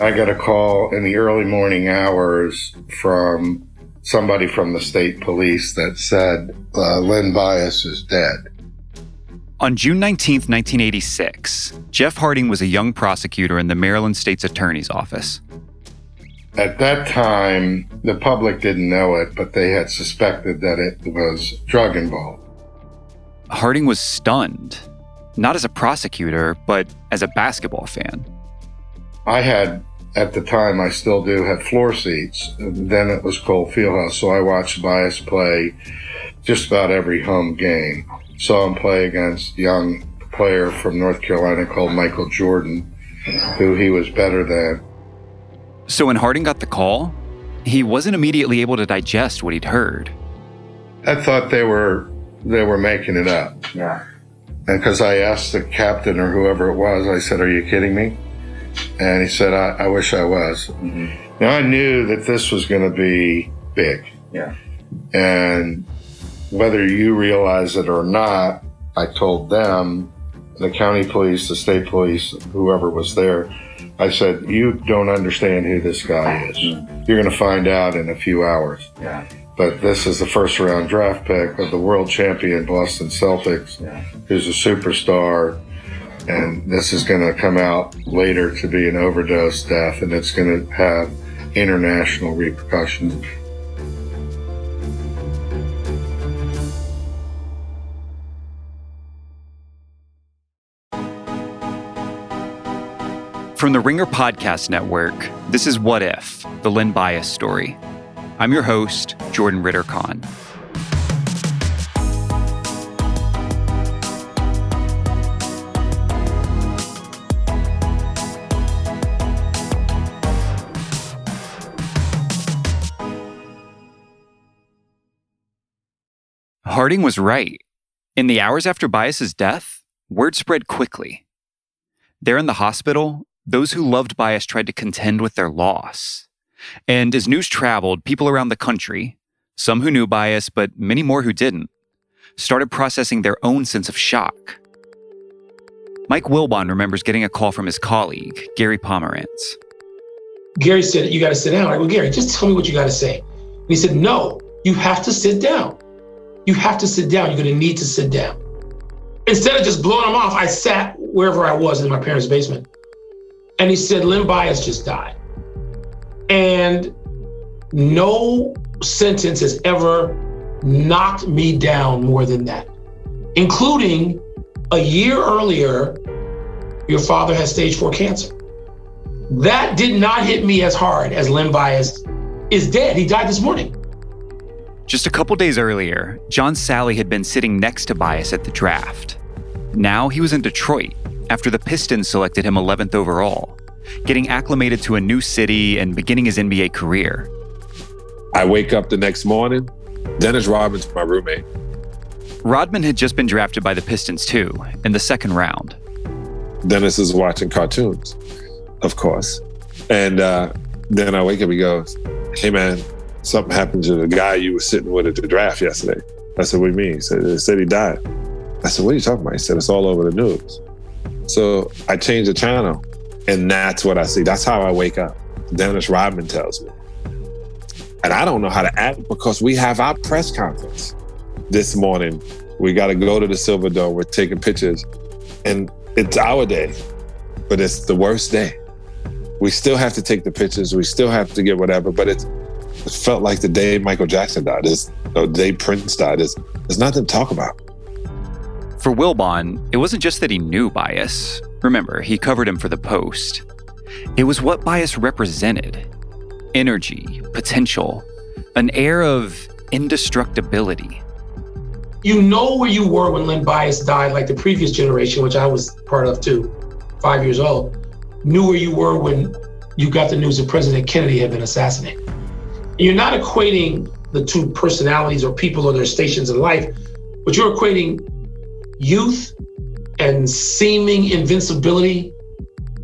I got a call in the early morning hours from somebody from the state police that said uh, Len Bias is dead. On June 19, 1986, Jeff Harding was a young prosecutor in the Maryland State's Attorney's Office. At that time, the public didn't know it, but they had suspected that it was drug involved. Harding was stunned, not as a prosecutor, but as a basketball fan. I had, at the time, I still do, had floor seats. Then it was Cole Fieldhouse, so I watched Bias play just about every home game. Saw him play against young player from North Carolina called Michael Jordan, who he was better than. So when Harding got the call, he wasn't immediately able to digest what he'd heard. I thought they were they were making it up. Yeah. And because I asked the captain or whoever it was, I said, "Are you kidding me?" And he said, "I, I wish I was." Mm-hmm. Now I knew that this was going to be big, Yeah. and whether you realize it or not, I told them, the county police, the state police, whoever was there, I said, "You don't understand who this guy is. Mm. You're going to find out in a few hours." Yeah. But this is the first round draft pick of the world champion Boston Celtics, Yeah. who's a superstar. And this is going to come out later to be an overdose death, and it's going to have international repercussions. From the Ringer Podcast Network, this is What If, the Len Bias story. I'm your host, Jordan Ritter Harding was right. In the hours after Bias's death, word spread quickly. There in the hospital, those who loved Bias tried to contend with their loss. And as news traveled, people around the country, some who knew Bias, but many more who didn't, started processing their own sense of shock. Mike Wilbon remembers getting a call from his colleague, Gary Pomerantz. Gary said, You got to sit down. I go, Gary, just tell me what you got to say. And he said, No, you have to sit down. You have to sit down. You're going to need to sit down. Instead of just blowing him off, I sat wherever I was in my parents' basement. And he said, Len Bias just died. And no sentence has ever knocked me down more than that, including a year earlier, your father had stage four cancer. That did not hit me as hard as Len Bias is dead. He died this morning. Just a couple days earlier, John Salley had been sitting next to Bias at the draft. Now he was in Detroit after the Pistons selected him 11th overall, getting acclimated to a new city and beginning his NBA career. I wake up the next morning. Dennis Rodman's my roommate. Rodman had just been drafted by the Pistons too, in the second round. Dennis is watching cartoons, of course. And uh, then I wake up, he goes, Hey man, something happened to the guy you were sitting with at the draft yesterday. I said, What do you mean? He said, they said he died. I said, What are you talking about? He said, It's all over the news. So I changed the channel, and that's what I see. That's how I wake up. Dennis Rodman tells me. And I don't know how to act because we have our press conference this morning. We got to go to the Silver Dome. We're taking pictures. And it's our day, but it's the worst day. We still have to take the pictures. We still have to get whatever, but it's, it felt like the day Michael Jackson died, is the day Prince died. Is there's nothing to talk about. For Wilbon, it wasn't just that he knew Bias. Remember, he covered him for the Post. It was what Bias represented energy, potential, an air of indestructibility. You know where you were when Len Bias died, like the previous generation, which I was part of too, five years old, knew where you were when you got the news that President Kennedy had been assassinated. You're not equating the two personalities or people or their stations in life, but you're equating youth and seeming invincibility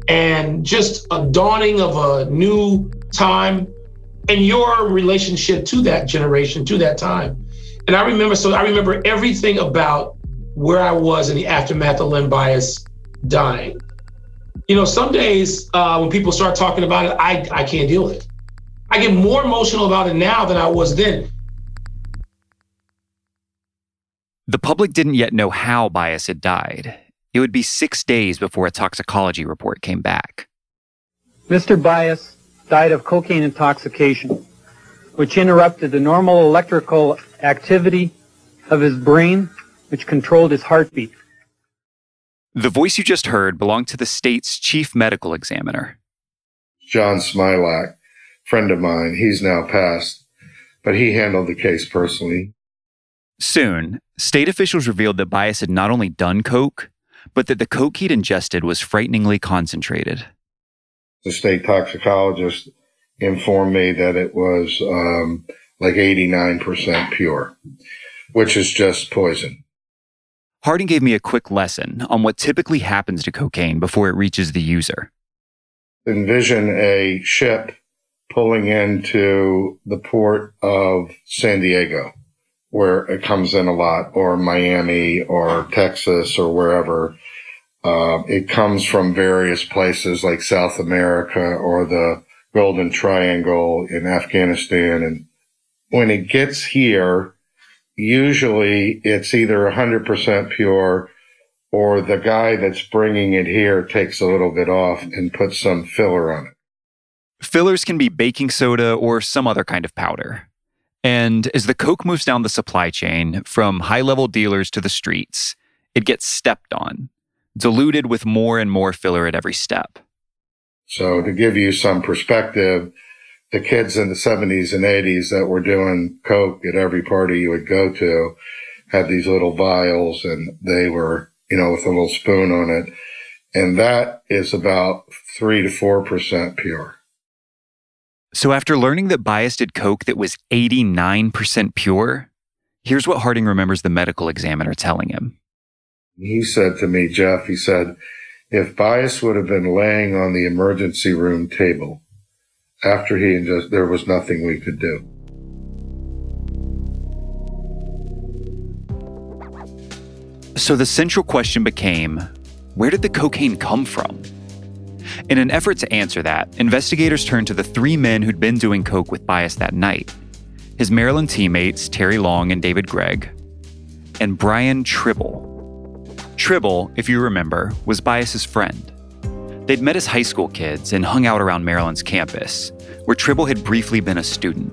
and just a dawning of a new time and your relationship to that generation, to that time. And I remember, so I remember everything about where I was in the aftermath of Len Bias dying. You know, some days uh, when people start talking about it, I, I can't deal with it. I get more emotional about it now than I was then. The public didn't yet know how Bias had died. It would be six days before a toxicology report came back. Mr. Bias died of cocaine intoxication, which interrupted the normal electrical activity of his brain, which controlled his heartbeat. The voice you just heard belonged to the state's chief medical examiner. John Smialek, friend of mine, he's now passed, but he handled the case personally. Soon, state officials revealed that Bias had not only done coke, but that the coke he'd ingested was frighteningly concentrated. The state toxicologist informed me that it was um, like 89% pure, which is just poison. Harding gave me a quick lesson on what typically happens to cocaine before it reaches the user. Envision a ship pulling into the port of San Diego, where it comes in a lot, or Miami, or Texas, or wherever. Uh, it comes from various places like South America or the Golden Triangle in Afghanistan. And when it gets here, usually it's either 100% pure or the guy that's bringing it here takes a little bit off and puts some filler on it. Fillers can be baking soda or some other kind of powder. And as the Coke moves down the supply chain from high level dealers to the streets, it gets stepped on diluted with more and more filler at every step. So to give you some perspective, the kids in the 70s and 80s that were doing coke at every party you would go to had these little vials and they were, you know, with a little spoon on it. And that is about three to 4% pure. So after learning that Bias did coke that was 89% pure, here's what Harding remembers the medical examiner telling him. He said to me, Jeff, he said, if Bias would have been laying on the emergency room table after he just, there was nothing we could do. So the central question became where did the cocaine come from? In an effort to answer that, investigators turned to the three men who'd been doing coke with Bias that night his Maryland teammates, Terry Long and David Gregg, and Brian Tribble, Tribble, if you remember, was Bias's friend. They'd met as high school kids and hung out around Maryland's campus, where Tribble had briefly been a student.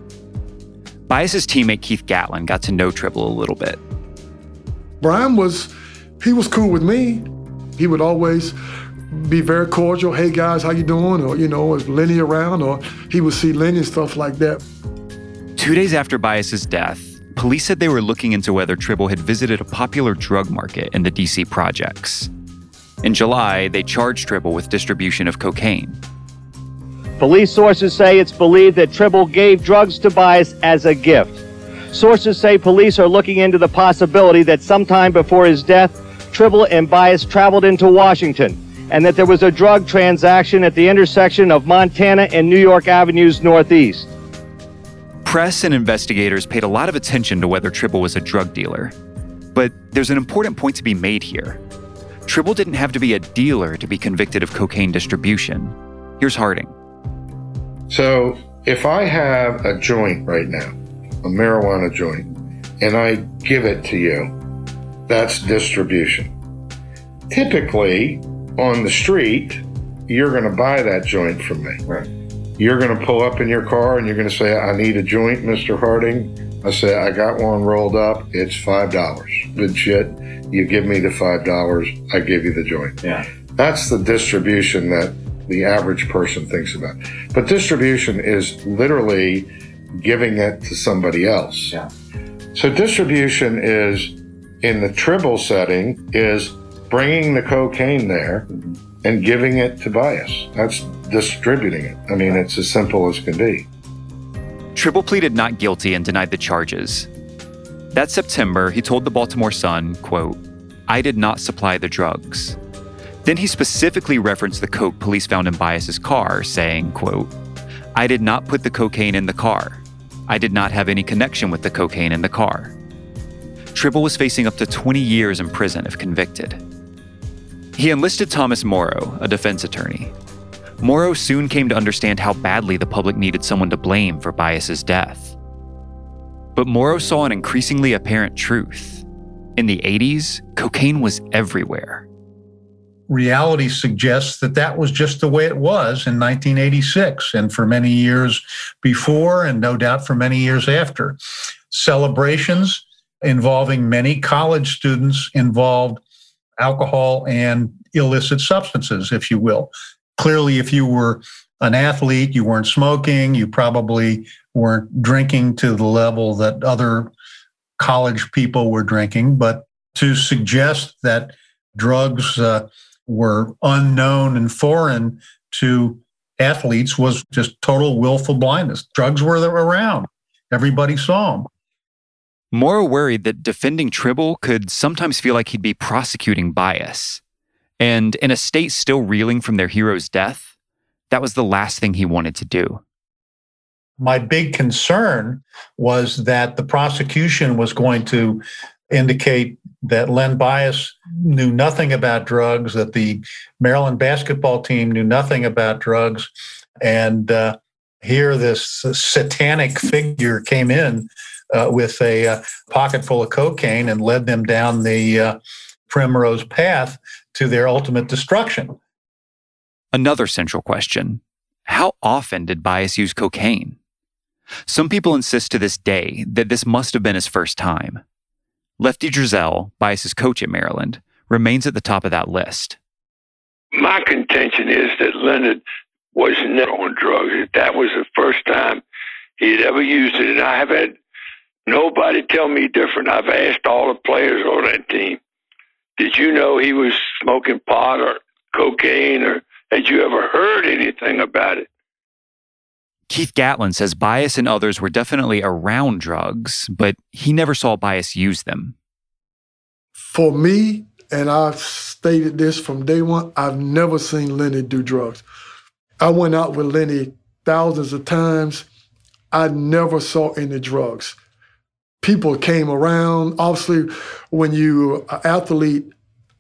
Bias's teammate Keith Gatlin got to know Tribble a little bit. Brian was, he was cool with me. He would always be very cordial. Hey guys, how you doing? Or you know, is Lenny around? Or he would see Lenny and stuff like that. Two days after Bias's death, police said they were looking into whether Tribble had visited a popular drug market in the DC projects. In July, they charged Tribble with distribution of cocaine. Police sources say it's believed that Tribble gave drugs to Bias as a gift. Sources say police are looking into the possibility that sometime before his death, Tribble and Bias traveled into Washington and that there was a drug transaction at the intersection of Montana and New York Avenues Northeast. Press and investigators paid a lot of attention to whether Tribble was a drug dealer. But there's an important point to be made here. Tribble didn't have to be a dealer to be convicted of cocaine distribution. Here's Harding. So, if I have a joint right now, a marijuana joint, and I give it to you, that's distribution. typically on the street, you're going to buy that joint from me. Right. You're going to pull up in your car and you're going to say, I need a joint, Mr. Harding. I say, I got one rolled up. It's $5. Legit. You give me the $5. I give you the joint. Yeah. That's the distribution that the average person thinks about. But distribution is literally giving it to somebody else. Yeah. So distribution is in the tribble setting is bringing the cocaine there mm-hmm. and giving it to bias. That's distributing it. I mean, it's as simple as can be. Tribble pleaded not guilty and denied the charges. That September, he told the Baltimore Sun, quote, I did not supply the drugs. Then he specifically referenced the coke police found in Bias's car, saying, quote, I did not put the cocaine in the car. I did not have any connection with the cocaine in the car. Tribble was facing up to 20 years in prison if convicted. He enlisted Thomas Morrow, a defense attorney. Morrow soon came to understand how badly the public needed someone to blame for Bias's death. But Morrow saw an increasingly apparent truth. In the 80s, cocaine was everywhere. Reality suggests that that was just the way it was in 1986 and for many years before, and no doubt for many years after. Celebrations involving many college students involved alcohol and illicit substances, if you will. Clearly, if you were an athlete, you weren't smoking, you probably weren't drinking to the level that other college people were drinking. But to suggest that drugs uh, were unknown and foreign to athletes was just total willful blindness. Drugs were around, everybody saw them. Morrow worried that defending Tribble could sometimes feel like he'd be prosecuting bias. And in a state still reeling from their hero's death, that was the last thing he wanted to do. My big concern was that the prosecution was going to indicate that Len Bias knew nothing about drugs, that the Maryland basketball team knew nothing about drugs. And uh, here, this satanic figure came in uh, with a uh, pocket full of cocaine and led them down the uh, primrose path to their ultimate destruction. Another central question How often did Bias use cocaine? Some people insist to this day that this must have been his first time. Lefty Driesell, Bias's coach at Maryland, remains at the top of that list. My contention is that Leonard was never on drugs. That was the first time he had ever used it. And I have had nobody tell me different. I've asked all the players on that team, did you know he was smoking pot or cocaine or had you ever heard anything about it? Keith Gatlin says Bias and others were definitely around drugs, but he never saw Bias use them. For me, and I've stated this from day one, I've never seen Lenny do drugs. I went out with Lenny thousands of times. I never saw any drugs. People came around. Obviously, when you are athlete,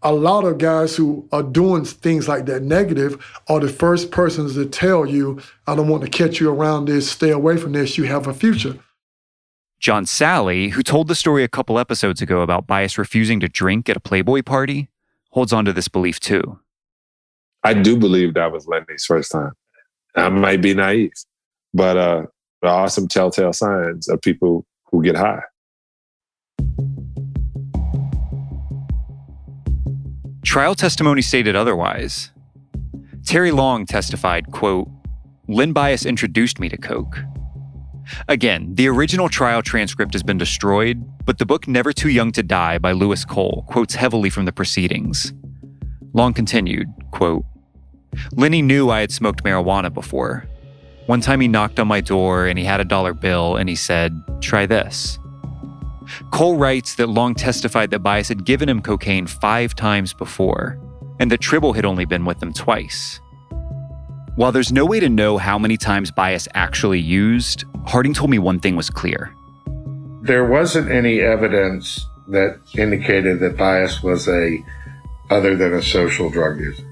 a lot of guys who are doing things like that negative are the first persons to tell you, I don't want to catch you around this, stay away from this, you have a future. John Salley, who told the story a couple episodes ago about Bias refusing to drink at a Playboy party, holds on to this belief too. I do believe that was Lenny's first time. I might be naive, but uh, there are some telltale signs of people who get high. Trial testimony stated otherwise. Terry Long testified, quote, Len Bias introduced me to Coke. Again, the original trial transcript has been destroyed, but the book Never Too Young to Die by Lewis Cole quotes heavily from the proceedings. Long continued, quote, Lenny knew I had smoked marijuana before. One time he knocked on my door and he had a dollar bill and he said, Try this. Cole writes that Long testified that Bias had given him cocaine five times before, and that Tribble had only been with them twice. While there's no way to know how many times Bias actually used, Harding told me one thing was clear. There wasn't any evidence that indicated that Bias was a other than a social drug user.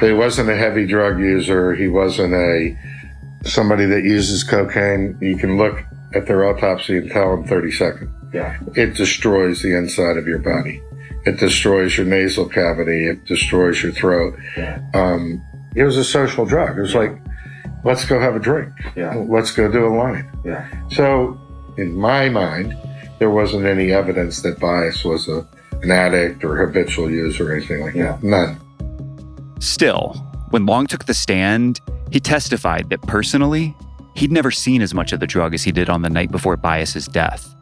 He wasn't a heavy drug user. He wasn't a somebody that uses cocaine. You can look at their autopsy and tell in 30 seconds. Yeah. It destroys the inside of your body. It destroys your nasal cavity. It destroys your throat. Um, it was a social drug. It was like, let's go have a drink. Yeah. Let's go do a line. Yeah. So, in my mind, there wasn't any evidence that Bias was a, an addict or habitual user or anything like that. None. Still, when Long took the stand, he testified that personally, he'd never seen as much of the drug as he did on the night before Bias's death.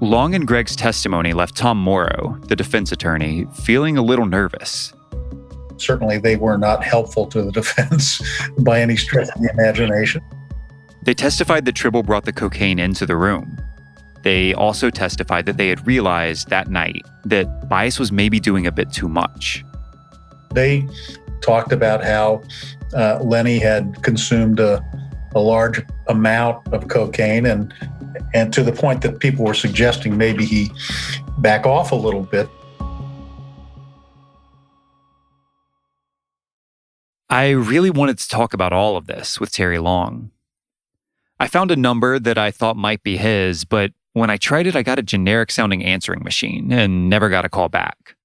Long and Gregg's testimony left Tom Morrow, the defense attorney, feeling a little nervous. Certainly, they were not helpful to the defense by any stretch of the imagination. They testified that Tribble brought the cocaine into the room. They also testified that they had realized that night that Bias was maybe doing a bit too much. They talked about how uh, Lenny had consumed a, a large amount of cocaine and and to the point that people were suggesting maybe he back off a little bit. I really wanted to talk about all of this with Terry Long. I found a number that I thought might be his, but when I tried it, I got a generic sounding answering machine and never got a call back.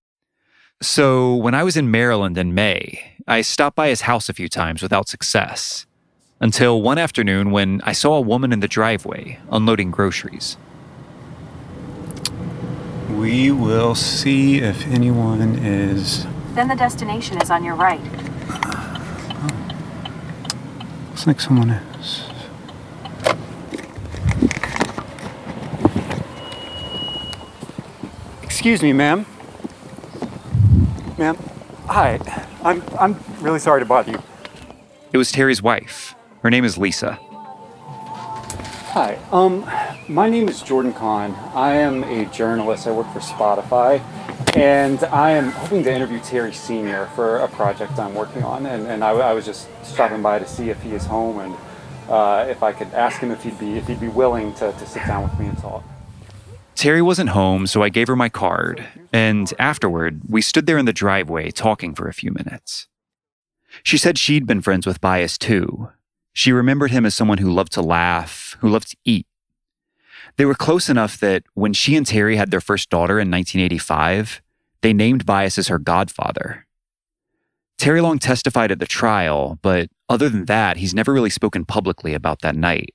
So when I was in Maryland in May, I stopped by his house a few times without success. Until one afternoon when I saw a woman in the driveway unloading groceries. We will see if anyone is. Then the destination is on your right. Looks like someone is. Excuse me, ma'am. Ma'am. Hi. I'm I'm really sorry to bother you. It was Terry's wife. Her name is Lisa. Hi. Um my name is Jordan Conn. I am a journalist. I work for Spotify. And I am hoping to interview Terry Sr. for a project I'm working on. And, and I, I was just stopping by to see if he is home and uh, if I could ask him if he'd be if he'd be willing to, to sit down with me and talk. Terry wasn't home, so I gave her my card, and afterward, we stood there in the driveway talking for a few minutes. She said she'd been friends with Bias too. She remembered him as someone who loved to laugh, who loved to eat. They were close enough that when she and Terry had their first daughter in 1985, they named Bias as her godfather. Terry Long testified at the trial, but other than that, he's never really spoken publicly about that night.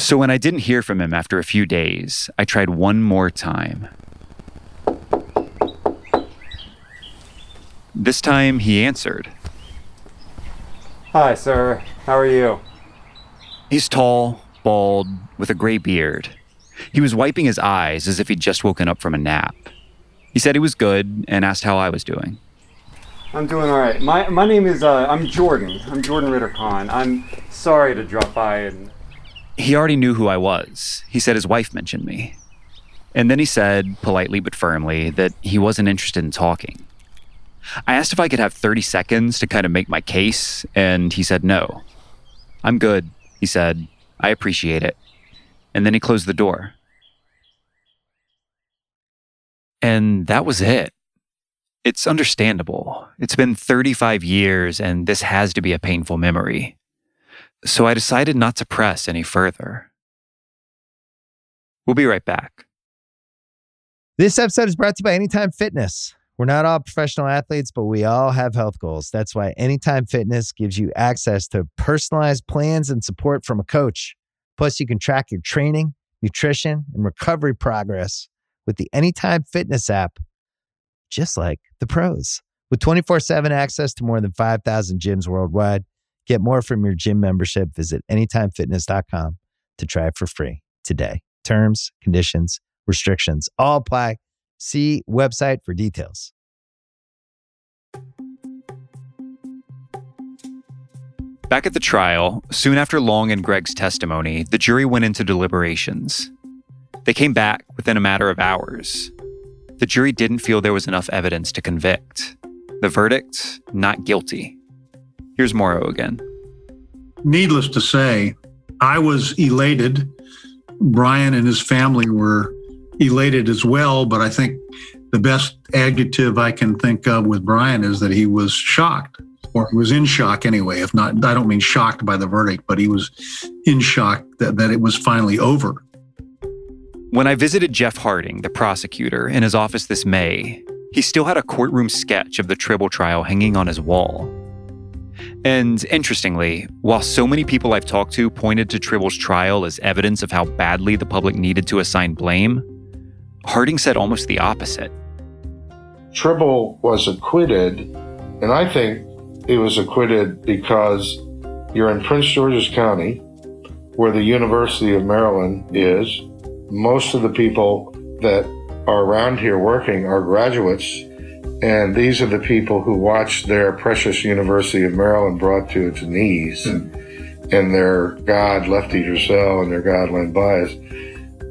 So when I didn't hear from him after a few days, I tried one more time. This time he answered. Hi, sir. How are you? He's tall, bald, with a gray beard. He was wiping his eyes as if he'd just woken up from a nap. He said he was good and asked how I was doing. I'm doing all right. My my name is uh, I'm Jordan. I'm Jordan Ritter Conn. I'm sorry to drop by and He already knew who I was. He said his wife mentioned me. And then he said, politely but firmly, that he wasn't interested in talking. I asked if I could have 30 seconds to kind of make my case, and he said no. I'm good, he said. I appreciate it. And then he closed the door. And that was it. It's understandable. It's been 35 years, and this has to be a painful memory. So I decided not to press any further. We'll be right back. This episode is brought to you by Anytime Fitness. We're not all professional athletes, but we all have health goals. That's why Anytime Fitness gives you access to personalized plans and support from a coach. Plus, you can track your training, nutrition, and recovery progress with the Anytime Fitness app, just like the pros. With 24 7 access to more than 5,000 gyms worldwide, get more from your gym membership. Visit anytimefitness.com to try it for free today. Terms, conditions, restrictions all apply. See website for details. Back at the trial, soon after Long and Gregg's testimony, the jury went into deliberations. They came back within a matter of hours. The jury didn't feel there was enough evidence to convict. The verdict not guilty. Here's Morrow again. Needless to say, I was elated. Brian and his family were elated as well, but I think the best adjective I can think of with Brian is that he was shocked, or he was in shock anyway. If not, I don't mean shocked by the verdict, but he was in shock that, that it was finally over. When I visited Jeff Harding, the prosecutor, in his office this May, he still had a courtroom sketch of the Tribble trial hanging on his wall. And interestingly, while so many people I've talked to pointed to Tribble's trial as evidence of how badly the public needed to assign blame, Harding said almost the opposite. Tribble was acquitted, and I think he was acquitted because you're in Prince George's County, where the University of Maryland is. Most of the people that are around here working are graduates, and these are the people who watched their precious University of Maryland brought to its knees mm. and their God Lefty Driesell and their God Len Bias.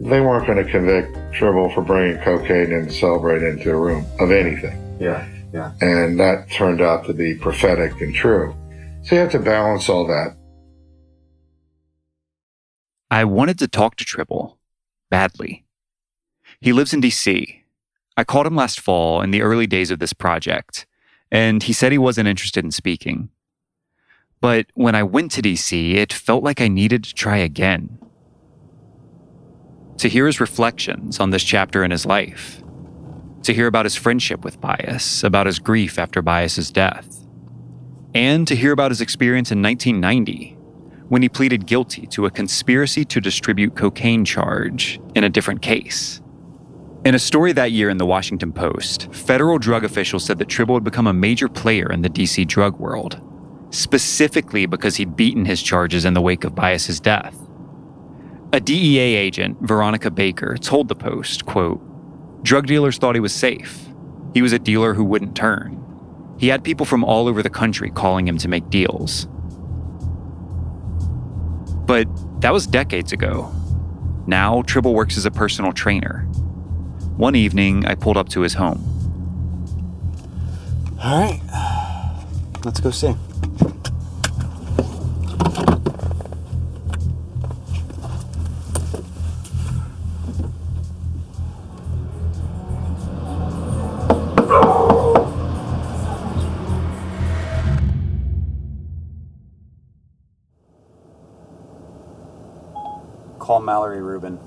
They weren't going to convict Tribble for bringing cocaine and to celebrate into a room of anything. Yeah, yeah. And that turned out to be prophetic and true. So you have to balance all that. I wanted to talk to Tribble badly. He lives in DC. I called him last fall in the early days of this project, and he said he wasn't interested in speaking. But when I went to DC, it felt like I needed to try again. To hear his reflections on this chapter in his life, to hear about his friendship with Bias, about his grief after Bias's death, and to hear about his experience in 1990 when he pleaded guilty to a conspiracy to distribute cocaine charge in a different case. In a story that year in the Washington Post, federal drug officials said that Tribble had become a major player in the DC drug world, specifically because he'd beaten his charges in the wake of Bias's death. A DEA agent, Veronica Baker, told the Post, quote, Drug dealers thought he was safe. He was a dealer who wouldn't turn. He had people from all over the country calling him to make deals. But that was decades ago. Now, Tribble works as a personal trainer one evening, I pulled up to his home. All right, let's go see. Call Mallory Rubin.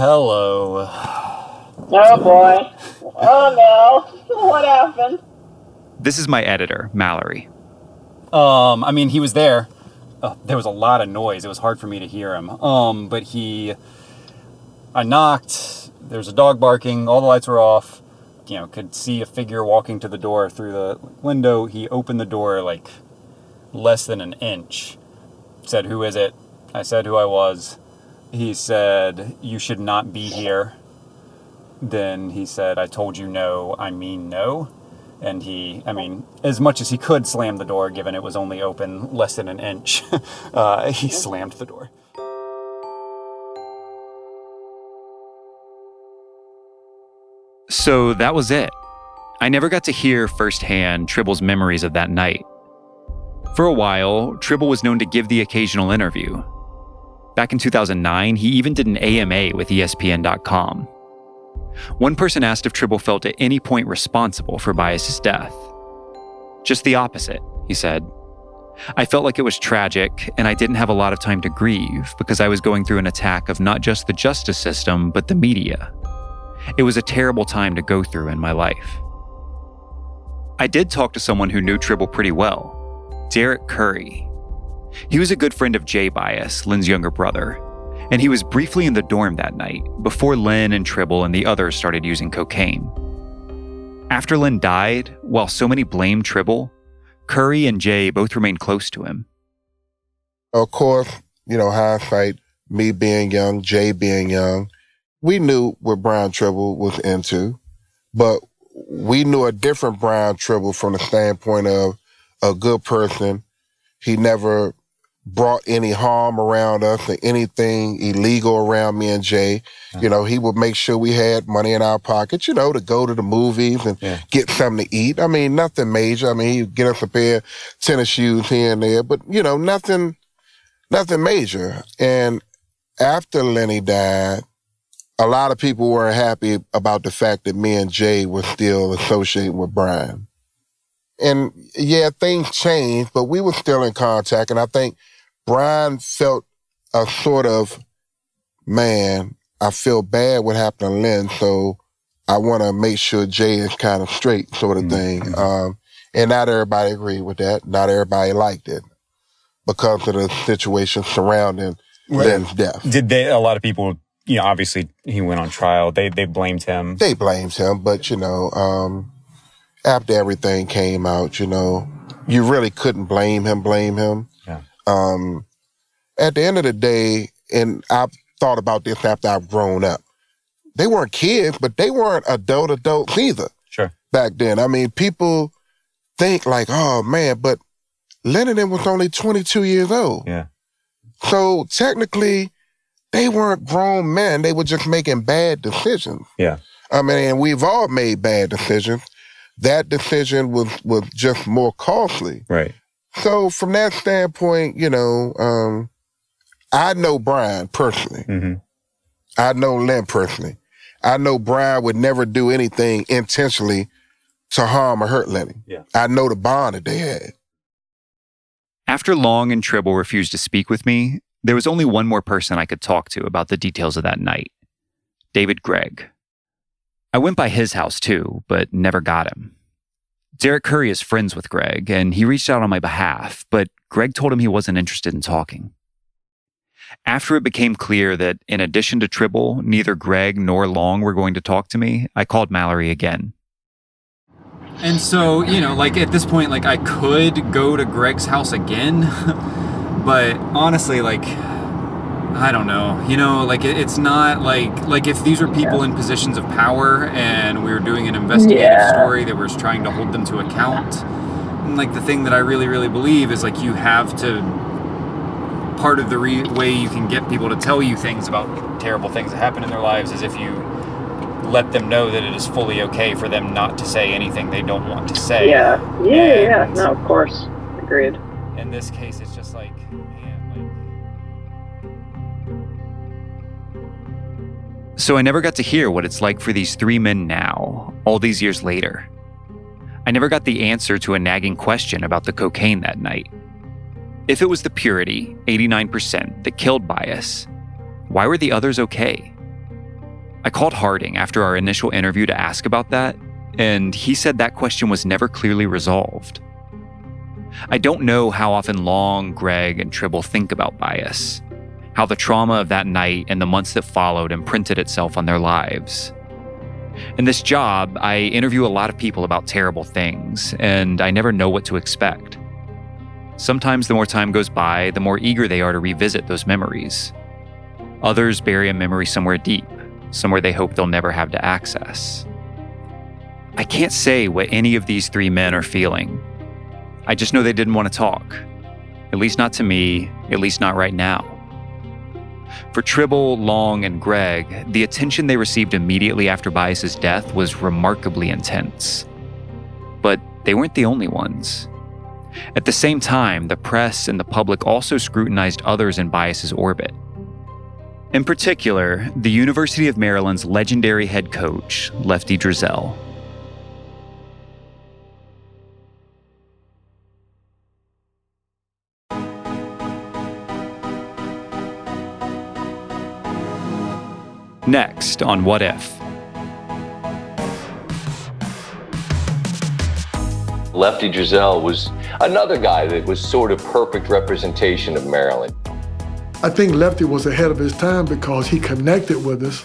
Hello. Oh boy. Oh no. What happened? This is my editor, Mallory. Um, I mean, he was there. Oh, there was a lot of noise. It was hard for me to hear him. Um, but he, I knocked. There was a dog barking. All the lights were off. You know, could see a figure walking to the door through the window. He opened the door like less than an inch. Said, "Who is it?" I said who I was he said, You should not be here. Then he said, I told you no, I mean no. And he, I mean, as much as he could slam the door, given it was only open less than an inch, uh, he slammed the door. So that was it. I never got to hear firsthand Tribble's memories of that night. For a while, Tribble was known to give the occasional interview, Back in 2009, he even did an AMA with ESPN.com. One person asked if Tribble felt at any point responsible for Bias's death. Just the opposite, he said. I felt like it was tragic, and I didn't have a lot of time to grieve because I was going through an attack of not just the justice system, but the media. It was a terrible time to go through in my life. I did talk to someone who knew Tribble pretty well Derek Curry, he was a good friend of Jay Bias, Len's younger brother, and he was briefly in the dorm that night before Len and Tribble and the others started using cocaine. After Len died, while so many blamed Tribble, Curry and Jay both remained close to him. Of course, you know, hindsight, me being young, Jay being young, we knew what Brian Tribble was into, but we knew a different Brian Tribble from the standpoint of a good person. He never brought any harm around us or anything illegal around me and Jay. You uh-huh. know, he would make sure we had money in our pockets, you know, to go to the movies and yeah. get something to eat. I mean, nothing major. I mean, he'd get us a pair of tennis shoes here and there, but you know, nothing, nothing major. And after Lenny died, a lot of people weren't happy about the fact that me and Jay were still associated with Brian. and yeah, things changed, but we were still in contact. And I think Brian felt a sort of, man, I feel bad what happened to Len, so I want to make sure Jay is kind of straight, sort of thing. Um, and not everybody agreed with that. Not everybody liked it because of the situation surrounding Len's death. Did they? A lot of people, you know, obviously he went on trial. They they blamed him. They blamed him, but you know, um, after everything came out, you know, you really couldn't blame him. Blame him. Um, at the end of the day, and I've thought about this after I've grown up. They weren't kids, but they weren't adult adults either. Sure. Back then, I mean, people think like, oh man, but Lennon was only 22 years old. Yeah. So technically, they weren't grown men. They were just making bad decisions. Yeah. I mean, and we've all made bad decisions. That decision was was just more costly. Right. So from that standpoint, you know, um, I know Brian personally. Mm-hmm. I know Len personally. I know Brian would never do anything intentionally to harm or hurt Lenny. Yeah. I know the bond that they had. After Long and Tribble refused to speak with me, there was only one more person I could talk to about the details of that night David Gregg. I went by his house too, but never got him. Derek Curry is friends with Gregg, and he reached out on my behalf, but Gregg told him he wasn't interested in talking. After it became clear that, in addition to Tribble, neither Gregg nor Long were going to talk to me, I called Mallory again. And so, you know, like at this point, like I could go to Gregg's house again, but honestly, like, I don't know. You know, like it, it's not like like if these were people in positions of power and we were doing an investigative Yeah. story that was trying to hold them to account. And like the thing that I really, really believe is like you have to. Part of the re- way you can get people to tell you things about terrible things that happen in their lives is if you let them know that it is fully okay for them not to say anything they don't want to say. Yeah. Yeah, yeah, yeah. No, of course. Agreed. In this case, it's just like, So I never got to hear what it's like for these three men now, all these years later. I never got the answer to a nagging question about the cocaine that night. If it was the purity, 89%, that killed Bias, why were the others okay? I called Harding after our initial interview to ask about that, and he said that question was never clearly resolved. I don't know how often Long, Gregg, and Tribble think about bias, how the trauma of that night and the months that followed imprinted itself on their lives. In this job, I interview a lot of people about terrible things, and I never know what to expect. Sometimes the more time goes by, the more eager they are to revisit those memories. Others bury a memory somewhere deep, somewhere they hope they'll never have to access. I can't say what any of these three men are feeling. I just know they didn't want to talk. At least not to me, at least not right now. For Tribble, Long, and Gregg, the attention they received immediately after Bias's death was remarkably intense. But they weren't the only ones. At the same time, the press and the public also scrutinized others in Bias's orbit. In particular, the University of Maryland's legendary head coach, Lefty Driesell. Next on What If? Lefty Driesell was another guy that was sort of perfect representation of Maryland. I think Lefty was ahead of his time because he connected with us.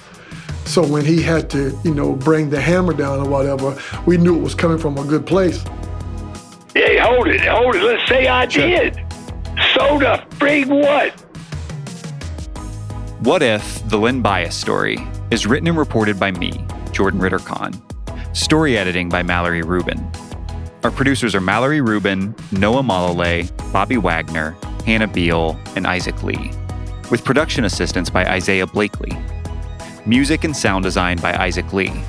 So when he had to, you know, bring the hammer down or whatever, we knew it was coming from a good place. Hey, hold it, hold it. Let's say I did. Soda, frig what? What If, the Len Bias story, is written and reported by me, Jordan Ritter Conn. Story editing by Mallory Rubin. Our producers are Mallory Rubin, Noah Malale, Bobby Wagner, Hannah Beal, and Isaac Lee, with production assistance by Isaiah Blakely. Music and sound design by Isaac Lee.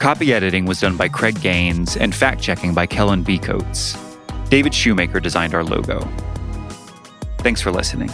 Copy editing was done by Craig Gaines and fact checking by Kellen B. Coates. David Shoemaker designed our logo. Thanks for listening.